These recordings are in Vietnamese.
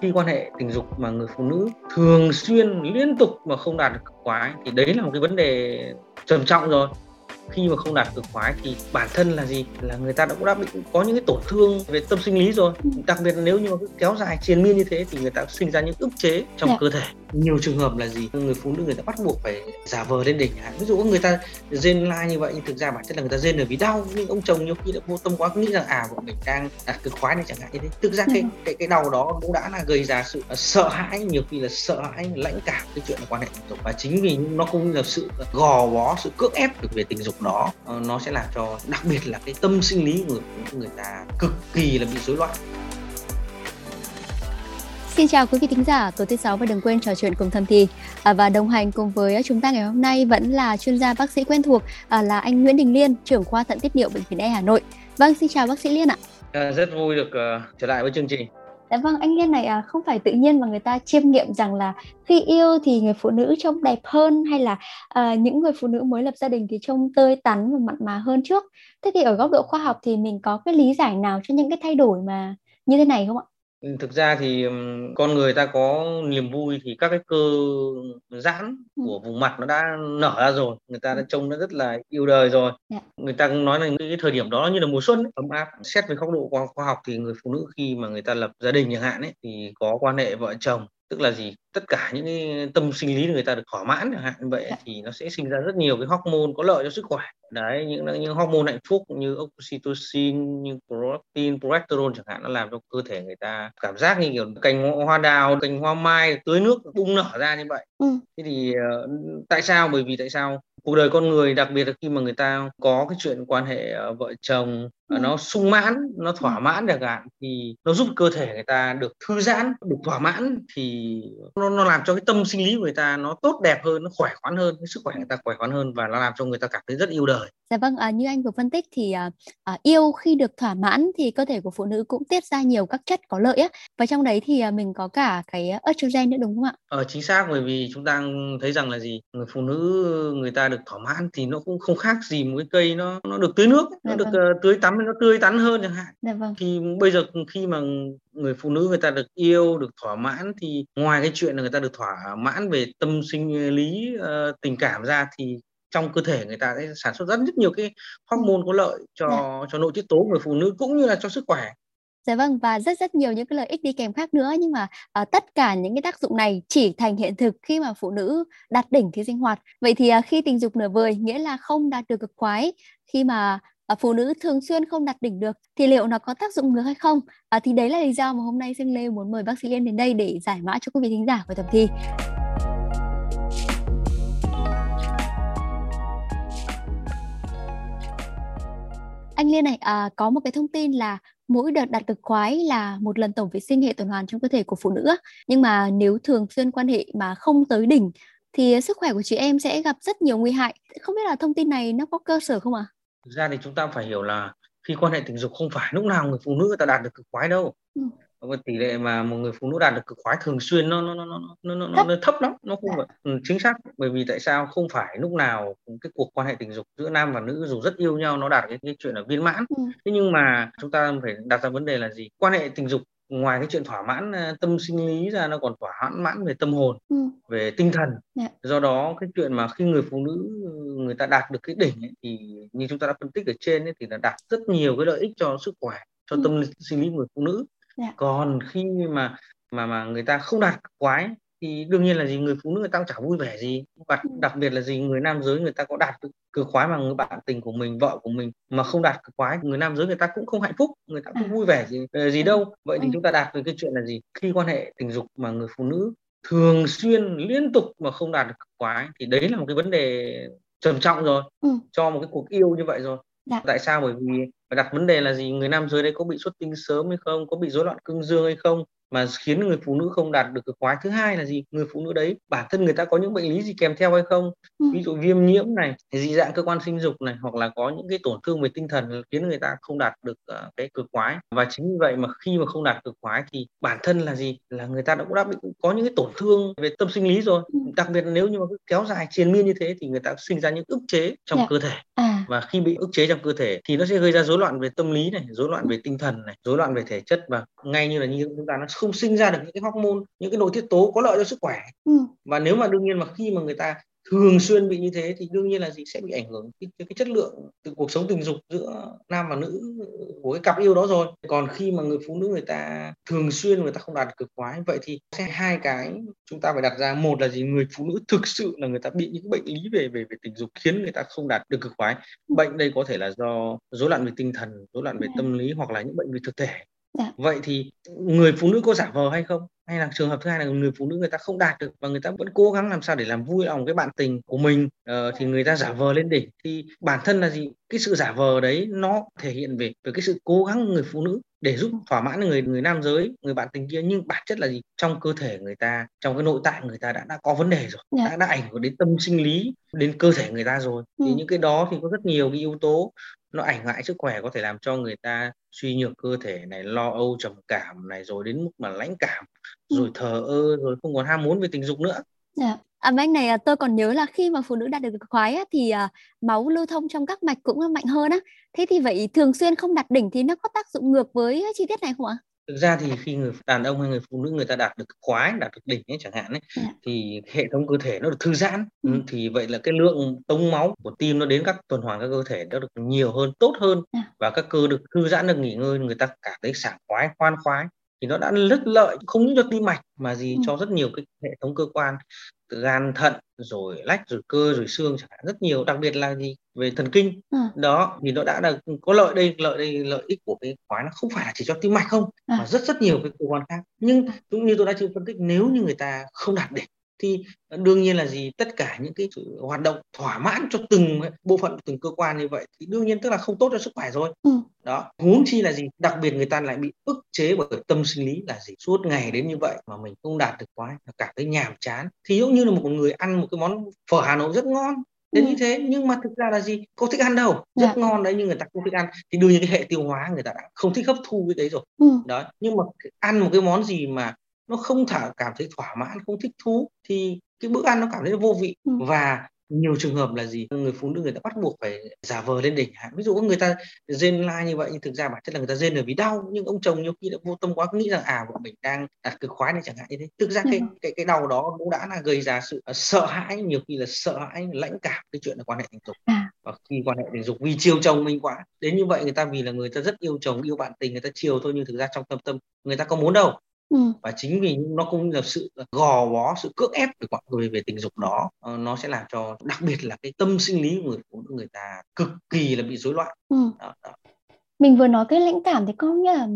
khi quan hệ tình dục mà người phụ nữ thường xuyên liên tục mà không đạt được cực khoái thì đấy là một cái vấn đề trầm trọng rồi khi mà không đạt cực khoái thì bản thân là gì là người ta đã cũng đã bị có những cái tổn thương về tâm sinh lý rồi ừ. đặc biệt là nếu như mà cứ kéo dài triền miên như thế thì người ta sinh ra những ức chế trong yeah. Dạ. cơ thể nhiều trường hợp là gì? Người phụ nữ người ta bắt buộc phải giả vờ lên đỉnh ví dụ người ta rên la như vậy nhưng thực ra bản chất là người ta rên là vì đau nhưng ông chồng nhiều khi đã vô tâm quá nghĩ rằng à vợ mình đang đạt cực khoái này chẳng hạn như thế. Thực ra cái ừ. cái cái đau đó cũng đã là gây ra sự sợ hãi nhiều khi là sợ hãi lãnh cảm cái chuyện là quan hệ tình dục. Và chính vì nó cũng là sự gò bó sự cưỡng ép được về tình dục đó ờ, nó sẽ làm cho đặc biệt là cái tâm sinh lý của người ta cực kỳ là bị rối loạn Xin chào quý vị thính giả, tối thứ sáu và đừng quên trò chuyện cùng thầm thì à, và đồng hành cùng với chúng ta ngày hôm nay vẫn là chuyên gia bác sĩ quen thuộc à, là anh Nguyễn Đình Liên, trưởng khoa thận tiết niệu bệnh viện E Hà Nội. Vâng, xin chào bác sĩ Liên ạ. À, rất vui được uh, trở lại với chương trình. Dạ vâng, anh Liên này à, không phải tự nhiên mà người ta chiêm nghiệm rằng là khi yêu thì người phụ nữ trông đẹp hơn hay là à, những người phụ nữ mới lập gia đình thì trông tươi tắn và mặn mà hơn trước. Thế thì ở góc độ khoa học thì mình có cái lý giải nào cho những cái thay đổi mà như thế này không ạ? Ừ, thực ra thì con người ta có niềm vui thì các cái cơ giãn ừ. của vùng mặt nó đã nở ra rồi người ta đã ừ. trông nó rất là yêu đời rồi yeah. Dạ. người ta cũng nói là cái thời điểm đó như là mùa xuân ấy, ấm áp xét về góc độ khoa học thì người phụ nữ khi mà người ta lập gia đình chẳng hạn ấy thì có quan hệ vợ chồng tức là gì tất cả những cái tâm sinh lý người ta được thỏa mãn chẳng hạn như vậy dạ. thì nó sẽ sinh ra rất nhiều cái hormone có lợi cho sức khỏe đấy những những hormone hạnh phúc như oxytocin như protein progesterone chẳng hạn nó làm cho cơ thể người ta cảm giác như kiểu cành hoa đào cành hoa mai tưới nước bung nở ra như vậy ừ. thế thì uh, tại sao bởi vì tại sao cuộc đời con người đặc biệt là khi mà người ta có cái chuyện quan hệ uh, vợ chồng. Nó sung mãn nó thỏa ừ. mãn chẳng hạn thì nó giúp cơ thể người ta được thư giãn được thỏa mãn thì nó, nó làm cho cái tâm sinh lý của người ta nó tốt đẹp hơn nó khỏe khoắn hơn cái sức khỏe người ta khỏe khoắn hơn và nó làm cho người ta cảm thấy rất yêu đời. Dạ vâng à, như anh vừa phân tích thì à, à, yêu khi được thỏa mãn thì cơ thể của phụ nữ cũng tiết ra nhiều các chất có lợi á. Và trong đấy thì à, mình có cả cái estrogen nữa đúng không ạ? Ờ chính xác bởi vì chúng ta thấy rằng là gì? Người phụ nữ người ta được thỏa mãn thì nó cũng không khác gì một cái cây nó nó được tưới nước nó dạ được vâng. uh, tưới tắm nó tươi tắn hơn chẳng hạn dạ vâng. thì bây giờ khi mà người phụ nữ người ta được yêu được thỏa mãn thì ngoài cái chuyện là người ta được thỏa mãn về tâm sinh lý uh, tình cảm ra thì trong cơ thể người ta sẽ sản xuất rất rất nhiều cái hormone có lợi cho dạ. cho nội tiết tố người phụ nữ cũng như là cho sức khỏe Dạ vâng và rất rất nhiều những cái lợi ích đi kèm khác nữa nhưng mà uh, tất cả những cái tác dụng này chỉ thành hiện thực khi mà phụ nữ đạt đỉnh khi sinh hoạt. Vậy thì uh, khi tình dục nửa vời nghĩa là không đạt được cực khoái khi mà Ờ, phụ nữ thường xuyên không đạt đỉnh được thì liệu nó có tác dụng ngược hay không? à, thì đấy là lý do mà hôm nay Sinh Lê muốn mời bác sĩ Liên đến đây để giải mã cho quý vị thính giả của tập thi. Anh Liên này, à, có một cái thông tin là mỗi đợt đạt cực khoái là một lần tổng vệ sinh hệ tuần hoàn trong cơ thể của phụ nữ. Nhưng mà nếu thường xuyên quan hệ mà không tới đỉnh thì sức khỏe của chị em sẽ gặp rất nhiều nguy hại. Không biết là thông tin này nó có cơ sở không ạ? À? Thực ra thì chúng ta phải hiểu là khi quan hệ tình dục không phải lúc nào người phụ nữ người ta đạt được cực khoái đâu. Ừ. Tỷ lệ mà một người phụ nữ đạt được cực khoái thường xuyên nó nó nó nó nó nó, nó, nó thấp. lắm nó không phải ừ, chính xác. Bởi vì tại sao? Không phải lúc nào cái cuộc quan hệ tình dục giữa nam và nữ dù rất yêu nhau nó đạt cái, cái chuyện là viên mãn. Ừ. thế nhưng mà chúng ta phải đặt ra vấn đề là gì? Quan hệ tình dục ngoài cái chuyện thỏa mãn à, tâm sinh lý ra nó còn thỏa mãn về tâm hồn ừ. về tinh thần yeah. Dạ. do đó cái chuyện mà khi người phụ nữ người ta đạt được cái đỉnh ấy, thì như chúng ta đã phân tích ở trên ấy, thì là đạt rất nhiều cái lợi ích cho sức khỏe cho ừ. tâm sinh lý của người phụ nữ dạ. còn khi mà mà mà người ta không đạt quái thì đương nhiên là gì người phụ nữ người ta cũng chả vui vẻ gì và ừ. đặc biệt là gì người nam giới người ta có đạt được cực khoái mà người bạn tình của mình vợ của mình mà không đạt cực khoái người nam giới người ta cũng không hạnh phúc người ta cũng à. vui vẻ gì ờ, gì đâu vậy thì ừ. chúng ta đạt được cái chuyện là gì khi quan hệ tình dục mà người phụ nữ thường xuyên liên tục mà không đạt được cực khoái thì đấy là một cái vấn đề trầm trọng rồi ừ. cho một cái cuộc yêu như vậy rồi dạ. tại sao bởi vì đặt vấn đề là gì người nam giới đấy có bị xuất tinh sớm hay không có bị rối loạn cương dương hay không mà khiến người phụ nữ không đạt được cực khoái thứ hai là gì người phụ nữ đấy bản thân người ta có những bệnh lý gì kèm theo hay không ừ. ví dụ viêm nhiễm này dị dạng cơ quan sinh dục này hoặc là có những cái tổn thương về tinh thần khiến người ta không đạt được uh, cái cực khoái và chính vì vậy mà khi mà không đạt cực khoái thì bản thân là gì là người ta cũng đã bị có những cái tổn thương về tâm sinh lý rồi ừ. đặc biệt nếu như mà kéo dài triền miên như thế thì người ta sinh ra những ức chế trong yeah. Dạ. cơ thể à. và khi bị ức chế trong cơ thể thì nó sẽ gây ra rối loạn về tâm lý này rối loạn về tinh thần này rối loạn về thể chất và ngay như là như chúng ta nó không sinh ra được những cái hormone những cái nội tiết tố có lợi cho sức khỏe. Ừ. và nếu mà đương nhiên mà khi mà người ta thường xuyên bị như thế thì đương nhiên là gì? Sẽ bị ảnh hưởng cái, cái, cái chất lượng từ cuộc sống tình dục giữa nam và nữ của cái cặp yêu đó rồi. Còn khi mà người phụ nữ người ta thường xuyên người ta không đạt được cực khoái vậy thì sẽ hai cái chúng ta phải đặt ra. Một là gì? Người phụ nữ thực sự là người ta bị những bệnh lý về về về tình dục khiến người ta không đạt được cực khoái. Bệnh đây có thể là do rối loạn về tinh thần rối loạn về dạ. tâm lý hoặc là những bệnh về thực thể Dạ. Vậy thì người phụ nữ có giả vờ hay không? Hay là trường hợp thứ hai là người phụ nữ người ta không đạt được và người ta vẫn cố gắng làm sao để làm vui lòng cái bạn tình của mình uh, thì người ta giả vờ lên đỉnh thì bản thân là gì? Cái sự giả vờ đấy nó thể hiện về về cái sự cố gắng người phụ nữ để giúp thỏa mãn người người nam giới người bạn tình kia nhưng bản chất là gì trong cơ thể người ta trong cái nội tạng người ta đã đã có vấn đề rồi yeah. Dạ. đã đã ảnh hưởng đến tâm sinh lý đến cơ thể người ta rồi ừ. thì những cái đó thì có rất nhiều cái yếu tố nó ảnh hại sức khỏe có thể làm cho người ta suy nhược cơ thể này lo âu trầm cảm này rồi đến mức mà lãnh cảm. Rồi thờ ơ rồi không còn ham muốn về tình dục nữa yeah. Dạ. À, anh này à, tôi còn nhớ là khi mà phụ nữ đạt được cực khoái á, thì à, máu lưu thông trong các mạch cũng mạnh hơn á. Thế thì vậy thường xuyên không đạt đỉnh thì nó có tác dụng ngược với chi tiết này không ạ? thực ra thì khi người đàn ông hay người phụ nữ người ta đạt được khoái đạt được đỉnh ấy chẳng hạn ấy yeah. Dạ. thì hệ thống cơ thể nó được thư giãn ừ. ừ. thì vậy là cái lượng tống máu của tim nó đến các tuần hoàn các cơ thể nó được nhiều hơn tốt hơn yeah. Dạ. và các cơ được thư giãn được nghỉ ngơi người ta cảm thấy sảng khoái khoan khoái thì nó đã rất lợi không những cho tim mạch mà gì ừ. cho rất nhiều cái hệ thống cơ quan từ gan thận rồi lách rồi cơ rồi xương chẳng hạn rất nhiều đặc biệt là gì về thần kinh ừ. đó thì nó đã là có lợi đây lợi đây lợi ích của cái khoái nó không phải là chỉ cho tim mạch không à. mà rất rất nhiều cái cơ quan khác nhưng cũng như tôi đã chưa phân tích nếu như người ta không đạt đỉnh thì đương nhiên là gì tất cả những cái hoạt động thỏa mãn cho từng bộ phận từng cơ quan như vậy thì đương nhiên tức là không tốt cho sức khỏe rồi ừ. đó huống chi là gì đặc biệt người ta lại bị ức chế bởi tâm sinh lý là gì suốt ngày đến như vậy mà mình không đạt được quá cảm thấy nhàm chán thì giống như là một người ăn một cái món phở hà nội rất ngon đến ừ. như thế nhưng mà thực ra là gì có thích ăn đâu rất. Dạ. ngon đấy nhưng người ta không thích ăn thì đương nhiên cái hệ tiêu hóa người ta đã không thích hấp thu cái đấy rồi ừ. đó nhưng mà ăn một cái món gì mà nó không thả cảm thấy thỏa mãn không thích thú thì cái bữa ăn nó cảm thấy vô vị. Ừ. và nhiều trường hợp là gì? Người phụ nữ người ta bắt buộc phải giả vờ lên đỉnh ví dụ người ta rên la như vậy nhưng thực ra bản chất là người ta rên là vì đau nhưng ông chồng nhiều khi đã vô tâm quá nghĩ rằng à bọn mình đang đặt cực khoái này chẳng hạn như thế. Thực ra cái ừ. cái cái đau đó cũng đã là gây ra sự sợ hãi nhiều khi là sợ hãi lãnh cảm cái chuyện là quan hệ tình dục. À. và khi quan hệ tình dục vì chiều chồng mình quá. Đến như vậy người ta vì là người ta rất yêu chồng yêu bạn tình người ta chiều thôi nhưng thực ra trong tâm tâm người ta có muốn đâu Ừ. và chính vì nó cũng là sự gò bó sự cưỡng ép của mọi người về tình dục đó ờ, nó sẽ làm cho đặc biệt là cái tâm sinh lý của người phụ nữ người ta cực kỳ là bị rối loạn ừ. đó, đó. mình vừa nói cái lãnh cảm thì có nghĩa là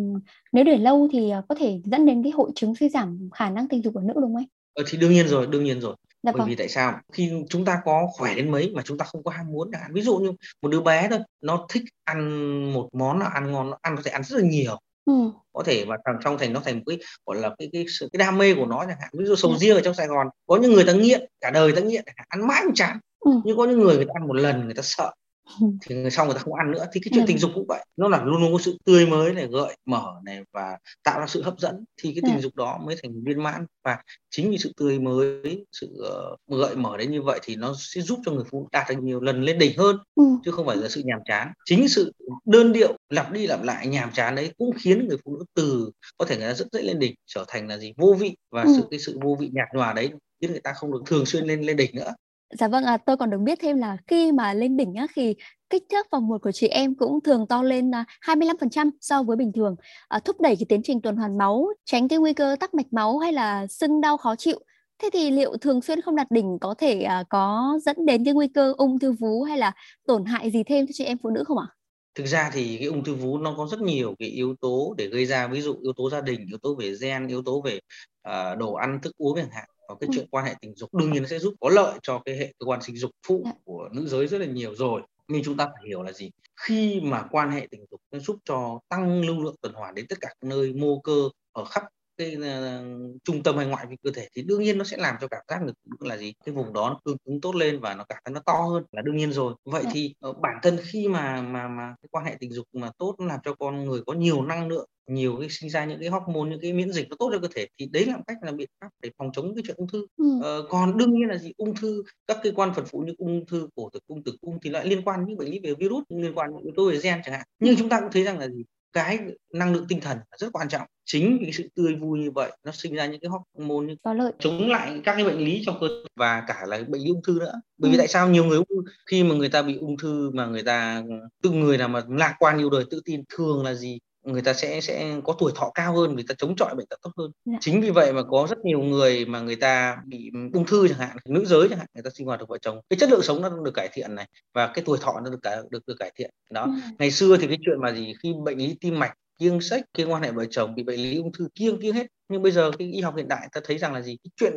nếu để lâu thì ờ, có thể dẫn đến cái hội chứng suy giảm khả năng tình dục của nữ đúng không anh? Ờ, thì đương nhiên rồi đương nhiên rồi Dạ bởi vâng. vì tại sao khi chúng ta có khỏe đến mấy mà chúng ta không có ham muốn ví dụ như một đứa bé thôi nó thích ăn một món nào ăn ngon nó ăn có thể ăn rất là nhiều ừ. có thể mà thằng trong thành nó thành một cái gọi là cái cái cái, cái đam mê của nó chẳng hạn ví dụ sầu ừ. riêng ở trong Sài Gòn có những người ta nghiện cả đời ta nghiện ăn mãi không chán ừ. nhưng có những người người ta ăn một lần người ta sợ thì người sau người ta không ăn nữa thì cái chuyện ừ. tình dục cũng vậy nó là luôn luôn có sự tươi mới này gợi mở này và tạo ra sự hấp dẫn thì cái tình ừ. dục đó mới thành viên mãn và chính vì sự tươi mới sự uh, gợi mở đến như vậy thì nó sẽ giúp cho người phụ nữ đạt được nhiều lần lên đỉnh hơn ừ. chứ không phải là sự nhàm chán chính sự đơn điệu lặp đi lặp lại nhàm chán đấy cũng khiến người phụ nữ từ có thể người ta rất dễ lên đỉnh trở thành là gì vô vị và ừ. sự cái sự vô vị nhạt nhòa đấy khiến người ta không được thường xuyên lên lên đỉnh nữa Dạ vâng, à, tôi còn được biết thêm là khi mà lên đỉnh á, thì kích thước vòng một của chị em cũng thường to lên à, 25% so với bình thường, à, thúc đẩy cái tiến trình tuần hoàn máu, tránh cái nguy cơ tắc mạch máu hay là sưng đau khó chịu. Thế thì liệu thường xuyên không đạt đỉnh có thể à, có dẫn đến cái nguy cơ ung thư vú hay là tổn hại gì thêm cho chị em phụ nữ không ạ? Thực ra thì cái ung thư vú nó có rất nhiều cái yếu tố để gây ra, ví dụ yếu tố gia đình, yếu tố về gen, yếu tố về uh, đồ ăn thức uống chẳng hạn và cái ừ. chuyện quan hệ tình dục đương nhiên nó sẽ giúp có lợi cho cái hệ cơ quan sinh dục phụ dạ. của nữ giới rất là nhiều rồi nhưng chúng ta phải hiểu là gì khi mà quan hệ tình dục nó giúp cho tăng lưu lượng tuần hoàn đến tất cả các nơi mô cơ ở khắp cái uh, trung tâm hay ngoại vi cơ thể thì đương nhiên nó sẽ làm cho cảm giác ngực là gì? Cái vùng đó nó cương cứng tốt lên và nó cảm thấy nó to hơn là đương nhiên rồi. Vậy thì uh, bản thân khi mà mà mà cái quan hệ tình dục mà tốt làm cho con người có nhiều năng lượng nhiều cái sinh ra những cái hormone những cái miễn dịch nó tốt cho cơ thể thì đấy là một cách là biện pháp để phòng chống cái chuyện ung thư. Ừ. ờ, còn đương nhiên là gì? Ung thư các cơ quan phần phụ như ung thư cổ tử cung tử cung thì lại liên quan những bệnh lý về virus liên quan những yếu tố về gen chẳng hạn. Nhưng chúng ta cũng thấy rằng là gì? Cái năng lượng tinh thần là rất quan trọng chính vì sự tươi vui như vậy nó sinh ra những cái hormone như có lợi. chống lại các cái bệnh lý trong cơ và cả là bệnh lý ung thư nữa. Bởi vì ừ. tại sao nhiều người khi mà người ta bị ung thư mà người ta từng người nào mà lạc quan yêu đời tự tin thường là gì? Người ta sẽ sẽ có tuổi thọ cao hơn người ta chống chọi bệnh tật tốt hơn. Dạ. chính vì vậy mà có rất nhiều người mà người ta bị ung thư chẳng hạn nữ giới chẳng hạn người ta sinh hoạt được vợ chồng. Cái chất lượng sống nó được cải thiện này và cái tuổi thọ nó được cải được được cải thiện. Đó. Ừ. ngày xưa thì cái chuyện mà gì? Khi bệnh lý tim mạch kiêng sách cái quan hệ vợ chồng bị bệnh lý ung thư kiêng kiêng hết. Nhưng bây giờ cái y học hiện đại ta thấy rằng là gì? Cái chuyện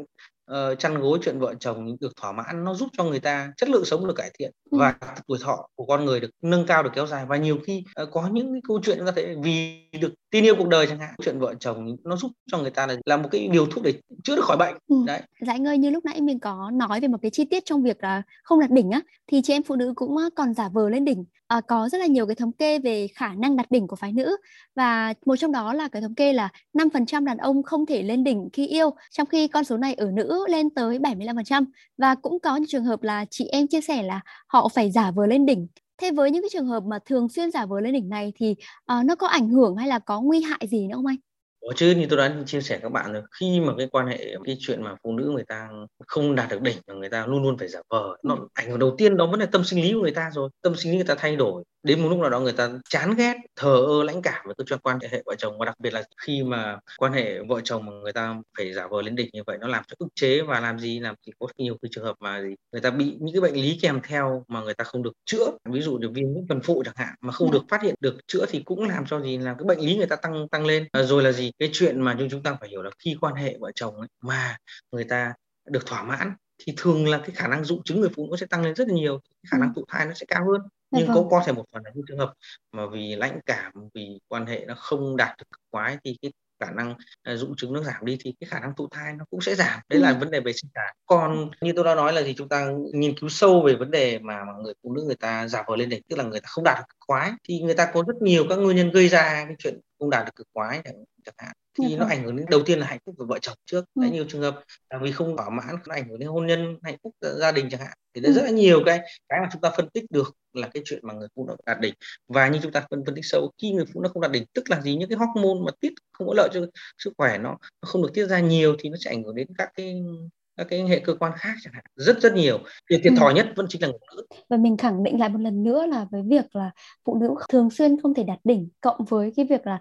uh, chăn gối chuyện vợ chồng được thỏa mãn nó giúp cho người ta chất lượng sống được cải thiện ừ. và tuổi thọ của con người được nâng cao được kéo dài. Và nhiều khi uh, có những cái câu chuyện chúng ta thấy vì được tin yêu cuộc đời chẳng hạn. Chuyện vợ chồng nó giúp cho người ta là, là một cái điều thuốc để chữa được khỏi bệnh. Ừ. đấy. Dạ anh ơi như lúc nãy mình có nói về một cái chi tiết trong việc là không đạt đỉnh á thì chị em phụ nữ cũng còn giả vờ lên đỉnh. À, có rất là nhiều cái thống kê về khả năng đạt đỉnh của phái nữ và một trong đó là cái thống kê là 5% đàn ông không thể lên đỉnh khi yêu trong khi con số này ở nữ lên tới 75% và cũng có những trường hợp là chị em chia sẻ là họ phải giả vờ lên đỉnh Thế với những cái trường hợp mà thường xuyên giả vờ lên đỉnh này thì uh, nó có ảnh hưởng hay là có nguy hại gì nữa không anh? Có chứ như tôi đã chia sẻ các bạn rồi khi mà cái quan hệ cái chuyện mà phụ nữ người ta không đạt được đỉnh mà người ta luôn luôn phải giả vờ nó ừ. ảnh hưởng đầu tiên đó vẫn là tâm sinh lý của người ta rồi. Tâm sinh lý người ta thay đổi đến một lúc nào đó người ta chán ghét thờ ơ lãnh cảm với cái chuyện quan hệ vợ chồng. Và đặc biệt là khi mà quan hệ vợ chồng mà người ta phải giả vờ lên đỉnh như vậy nó làm cho ức chế và làm gì? Làm thì có nhiều cái trường hợp mà gì? Người ta bị những cái bệnh lý kèm theo mà người ta không được chữa. Ví dụ như viêm nhiễm phần phụ chẳng hạn mà không dạ. được phát hiện được chữa thì cũng làm cho gì? Làm cái bệnh lý người ta tăng tăng lên. À, rồi là gì cái chuyện mà chúng ta phải hiểu là khi quan hệ vợ chồng ấy, mà người ta được thỏa mãn thì thường là cái khả năng dụng chứng người phụ nữ sẽ tăng lên rất là nhiều cái khả năng thụ thai nó sẽ cao hơn dạ nhưng vâng. có có thể một phần là những trường hợp mà vì lãnh cảm vì quan hệ nó không đạt được quái thì cái khả năng uh, dụng chứng nó giảm đi thì cái khả năng thụ thai nó cũng sẽ giảm đấy ừ. là vấn đề về sinh sản còn như tôi đã nói là thì chúng ta nghiên cứu sâu về vấn đề mà, mà người phụ nữ người ta giảm vờ lên đỉnh tức là người ta không đạt được khoái thì người ta có rất nhiều các nguyên nhân gây ra cái chuyện không đạt được cực khoái chẳng hạn thì dạ nó vâng. ảnh hưởng đến đầu tiên là hạnh phúc của vợ chồng trước ừ. đấy nhiều trường hợp là vì không thỏa mãn nó ảnh hưởng đến hôn nhân hạnh phúc gia đình chẳng hạn thì đấy ừ. rất là nhiều cái cái mà chúng ta phân tích được là cái chuyện mà người phụ nữ đạt đỉnh và như chúng ta phân phân tích sâu khi người phụ nữ không đạt đỉnh tức là gì những cái hormone mà tiết không có lợi cho sức khỏe nó, nó không được tiết ra nhiều thì nó sẽ ảnh hưởng đến các cái các cái hệ cơ quan khác chẳng hạn rất rất nhiều thì thiệt ừ. thòi nhất vẫn chính là người nữ và mình khẳng định lại một lần nữa là với việc là phụ nữ thường xuyên không thể đạt đỉnh cộng với cái việc là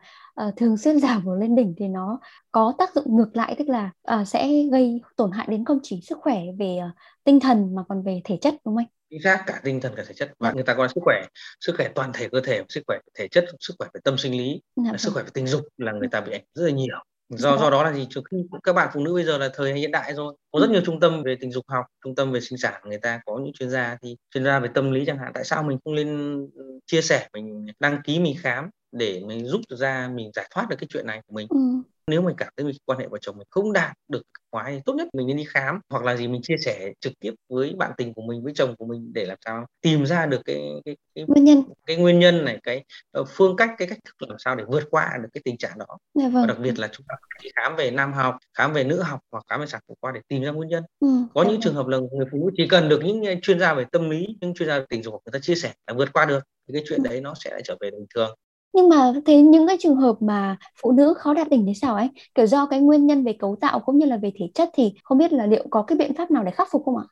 uh, thường xuyên giả vờ lên đỉnh thì nó có tác dụng ngược lại tức là uh, sẽ gây tổn hại đến không chỉ sức khỏe về uh, tinh thần mà còn về thể chất đúng không anh? chính xác cả tinh thần cả thể chất và người ta gọi sức khỏe sức khỏe toàn thể cơ thể sức khỏe thể chất sức khỏe về tâm sinh lý dạ, sức vâng. khỏe về tình dục là người ta bị ảnh rất là nhiều do do đó là gì? Trước khi các bạn phụ nữ bây giờ là thời hiện đại rồi. Có rất nhiều trung tâm về tình dục học trung tâm về sinh sản. Người ta có những chuyên gia thì chuyên gia về tâm lý chẳng hạn. Tại sao mình không lên chia sẻ mình đăng ký mình khám để mình giúp ra mình giải thoát được cái chuyện này của mình? Ừ nếu mình cảm thấy mình quan hệ vợ chồng mình không đạt được khoái tốt nhất mình nên đi khám hoặc là gì mình chia sẻ trực tiếp với bạn tình của mình với chồng của mình để làm sao tìm ra được cái cái, cái nguyên nhân cái nguyên nhân này cái uh, phương cách cái cách thức làm sao để vượt qua được cái tình trạng đó dạ vâng. và đặc biệt là chúng ta phải khám về nam học khám về nữ học hoặc khám về sản phụ khoa để tìm ra nguyên nhân ừ, có dạ những vâng. trường hợp là người phụ nữ chỉ cần được những chuyên gia về tâm lý những chuyên gia về tình dục người ta chia sẻ là vượt qua được thì cái chuyện ừ. đấy nó sẽ lại trở về bình thường nhưng mà thế những cái trường hợp mà phụ nữ khó đạt đỉnh thế sao ấy kiểu do cái nguyên nhân về cấu tạo cũng như là về thể chất thì không biết là liệu có cái biện pháp nào để khắc phục không ạ?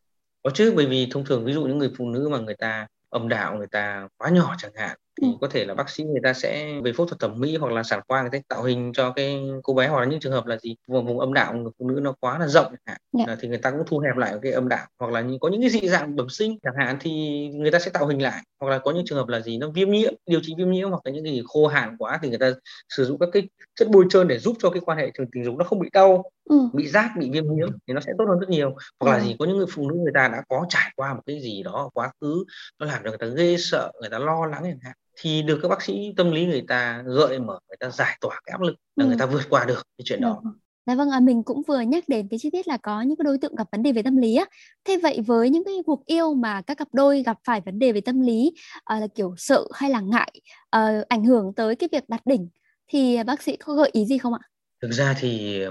Có chứ, bởi vì thông thường ví dụ những người phụ nữ mà người ta âm đạo, người ta quá nhỏ chẳng hạn thì ừ. có thể là bác sĩ người ta sẽ về phẫu thuật thẩm mỹ hoặc là sản khoa người ta tạo hình cho cái cô bé hoặc là những trường hợp là gì vùng vùng âm đạo người phụ nữ nó quá là rộng chẳng hạn yeah. Dạ. thì người ta cũng thu hẹp lại cái âm đạo hoặc là có những cái dị dạng bẩm sinh chẳng hạn thì người ta sẽ tạo hình lại hoặc là có những trường hợp là gì nó viêm nhiễm điều trị viêm nhiễm hoặc là những cái gì khô hạn quá thì người ta sử dụng các cái chất bôi trơn để giúp cho cái quan hệ trường tình dục nó không bị đau ừ. bị rát bị viêm nhiễm thì nó sẽ tốt hơn rất nhiều hoặc ừ. là gì có những người phụ nữ người ta đã có trải qua một cái gì đó quá khứ nó làm cho người ta ghê sợ người ta lo lắng chẳng hạn thì được các bác sĩ tâm lý người ta gợi mở người ta giải tỏa cái áp lực là ừ. người ta vượt qua được cái chuyện đó Dạ vâng, à, mình cũng vừa nhắc đến cái chi tiết là có những cái đối tượng gặp vấn đề về tâm lý á. Thế vậy với những cái cuộc yêu mà các cặp đôi gặp phải vấn đề về tâm lý à, là kiểu sợ hay là ngại à, ảnh hưởng tới cái việc đạt đỉnh thì bác sĩ có gợi ý gì không ạ? Thực ra thì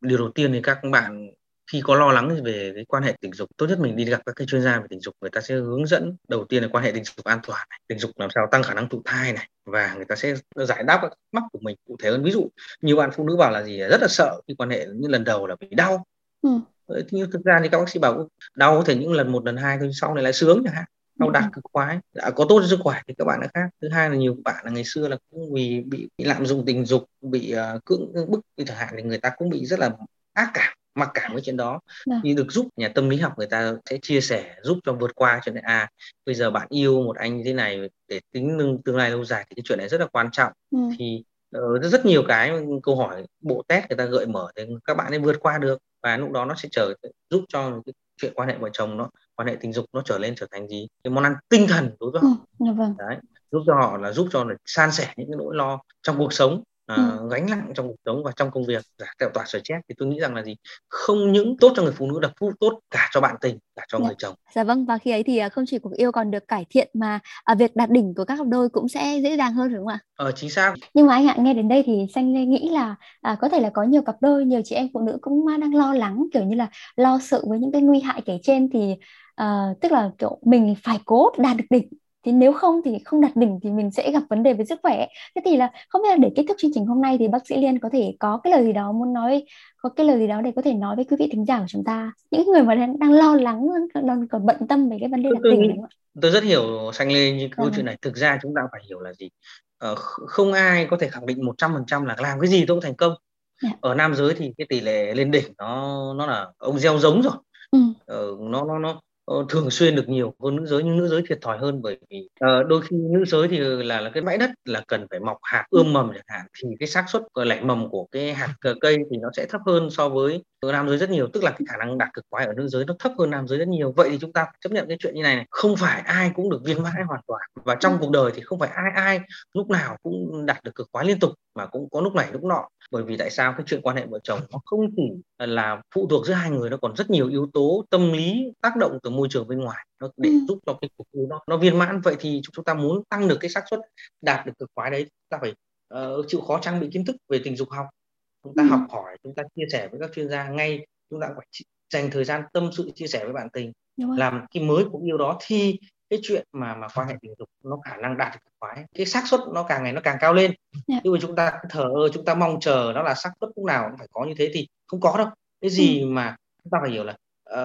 điều đầu tiên thì các bạn khi có lo lắng về cái quan hệ tình dục tốt nhất mình đi gặp các cái chuyên gia về tình dục người ta sẽ hướng dẫn đầu tiên là quan hệ tình dục an toàn này tình dục làm sao tăng khả năng thụ thai này và người ta sẽ giải đáp các mắc của mình cụ thể hơn. Ví dụ nhiều bạn phụ nữ bảo là gì rất là sợ khi quan hệ như lần đầu là bị đau. Ừ. nhưng thực ra thì các bác sĩ bảo đau có thể những lần một lần hai thôi sau này lại sướng chẳng hạn đau đạt cực khoái đã có tốt cho sức khỏe thì các bạn đã khác thứ hai là nhiều bạn là ngày xưa là cũng vì bị, bị lạm dụng tình dục bị uh, cưỡng bức như chẳng hạn thì người ta cũng bị rất là ác cảm mặc cảm với chuyện đó yeah. Dạ. được giúp nhà tâm lý học người ta sẽ chia sẻ giúp cho vượt qua chuyện này à bây giờ bạn yêu một anh như thế này để tính tương lai lâu dài thì cái chuyện này rất là quan trọng ừ. thì uh, rất nhiều cái câu hỏi bộ test người ta gợi mở thì các bạn ấy vượt qua được và lúc đó nó sẽ trở giúp cho cái chuyện quan hệ vợ chồng nó quan hệ tình dục nó trở lên trở thành gì? Cái món ăn tinh thần đối với họ. Ừ, dạ vâng. đấy giúp cho họ là giúp cho là san sẻ những cái nỗi lo trong cuộc sống uh, gánh nặng trong cuộc sống và trong công việc giải tạo tỏa stress. Thì tôi nghĩ rằng là gì? Không những tốt cho người phụ nữ là phụ tốt cả cho bạn tình cả cho dạ. người chồng. Dạ vâng và khi ấy thì à, không chỉ cuộc yêu còn được cải thiện mà à, việc đạt đỉnh của các cặp đôi cũng sẽ dễ dàng hơn đúng không ạ? Ờ chính xác. Nhưng mà anh ạ nghe đến đây thì xanh lê nghĩ là à, có thể là có nhiều cặp đôi nhiều chị em phụ nữ cũng đang lo lắng kiểu như là lo sợ với những cái nguy hại kể trên. Thì uh, tức là kiểu mình phải cố đạt được đỉnh. Thì nếu không thì không đạt đỉnh thì mình sẽ gặp vấn đề về sức khỏe. Thế thì là không biết là để kết thúc chương trình hôm nay thì bác sĩ liên có thể có cái lời gì đó muốn nói có cái lời gì đó để có thể nói với quý vị thính giả của chúng ta? Những người mà đang, đang lo lắng đang còn bận tâm về cái vấn đề đạt đỉnh tôi, tôi rất hiểu xanh lê như câu chuyện này. Thực ra chúng ta phải hiểu là gì? Ờ, không ai có thể khẳng định một trăm phần trăm là làm cái gì tôi cũng thành công. Yeah. Dạ. ở nam giới thì cái tỷ lệ lên đỉnh nó nó là ông gieo giống rồi. Ừ. ờ, nó nó nó Ờ, thường xuyên được nhiều hơn nữ giới nhưng nữ giới thiệt thòi hơn bởi vì uh, đôi khi nữ giới thì là là cái bãi đất là cần phải mọc hạt ươm mầm chẳng hạn thì cái xác suất lẻ mầm của cái hạt cây thì nó sẽ thấp hơn so với nam giới rất nhiều tức là cái khả năng đạt cực khoái ở nữ giới nó thấp hơn nam giới rất nhiều. Vậy thì chúng ta chấp nhận cái chuyện như này này không phải ai cũng được viên mãn hoàn toàn. Và trong ừ. cuộc đời thì không phải ai ai lúc nào cũng đạt được cực khoái liên tục mà cũng có lúc này lúc nọ. Bởi vì tại sao? Cái chuyện quan hệ vợ chồng nó không chỉ là phụ thuộc giữa hai người nó còn rất nhiều yếu tố tâm lý tác động từ môi trường bên ngoài nó để ừ. giúp cho cái cuộc yêu nó nó viên mãn. Vậy thì chúng ta muốn tăng được cái xác suất đạt được cực khoái đấy ta phải uh, chịu khó trang bị kiến thức về tình dục học chúng ta ừ. học hỏi chúng ta chia sẻ với các chuyên gia ngay chúng ta phải dành thời gian tâm sự chia sẻ với bạn tình làm cái mới cuộc yêu đó thì cái chuyện mà mà quan hệ tình dục nó khả năng đạt được khoái cái xác suất nó càng ngày nó càng cao lên yeah. Dạ. nhưng mà chúng ta thờ ơ chúng ta mong chờ nó là xác suất lúc nào cũng phải có như thế thì không có đâu cái gì ừ. mà chúng ta phải hiểu là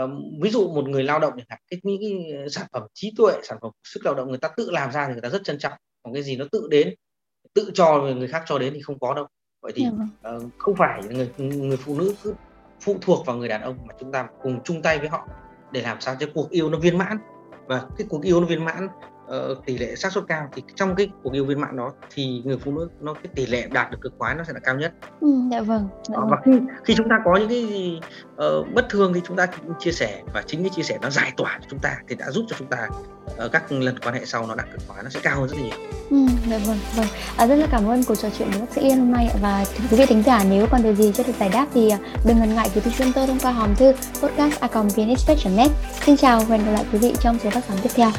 uh, ví dụ một người lao động chẳng hạn cái những cái sản phẩm trí tuệ sản phẩm sức lao động người ta tự làm ra thì người ta rất trân trọng còn cái gì nó tự đến tự cho người khác cho đến thì không có đâu vậy thì uh, không phải người người phụ nữ cứ phụ thuộc vào người đàn ông mà chúng ta cùng chung tay với họ để làm sao cho cuộc yêu nó viên mãn. Và cái cuộc yêu nó viên mãn uh, tỷ lệ xác suất cao thì trong cái cuộc yêu viên mãn đó thì người phụ nữ nó cái tỷ lệ đạt được cực khoái nó sẽ là cao nhất. Ừ, dạ vâng. Dạ vâng. Và khi khi chúng ta có những cái gì uh, bất thường thì chúng ta chia sẻ và chính cái chia sẻ nó giải tỏa cho chúng ta thì đã giúp cho chúng ta uh, các lần quan hệ sau nó đạt cực khoái nó sẽ cao hơn rất là nhiều. Ừ, dạ vâng, vâng. À, rất là cảm ơn cuộc trò chuyện với bác sĩ Yên hôm nay và quý vị thính giả nếu còn điều gì chưa được giải đáp thì đừng ngần ngại gửi tới chúng tôi thông qua hòm thư podcast a net Xin chào và hẹn gặp lại quý vị trong số phát sóng tiếp theo.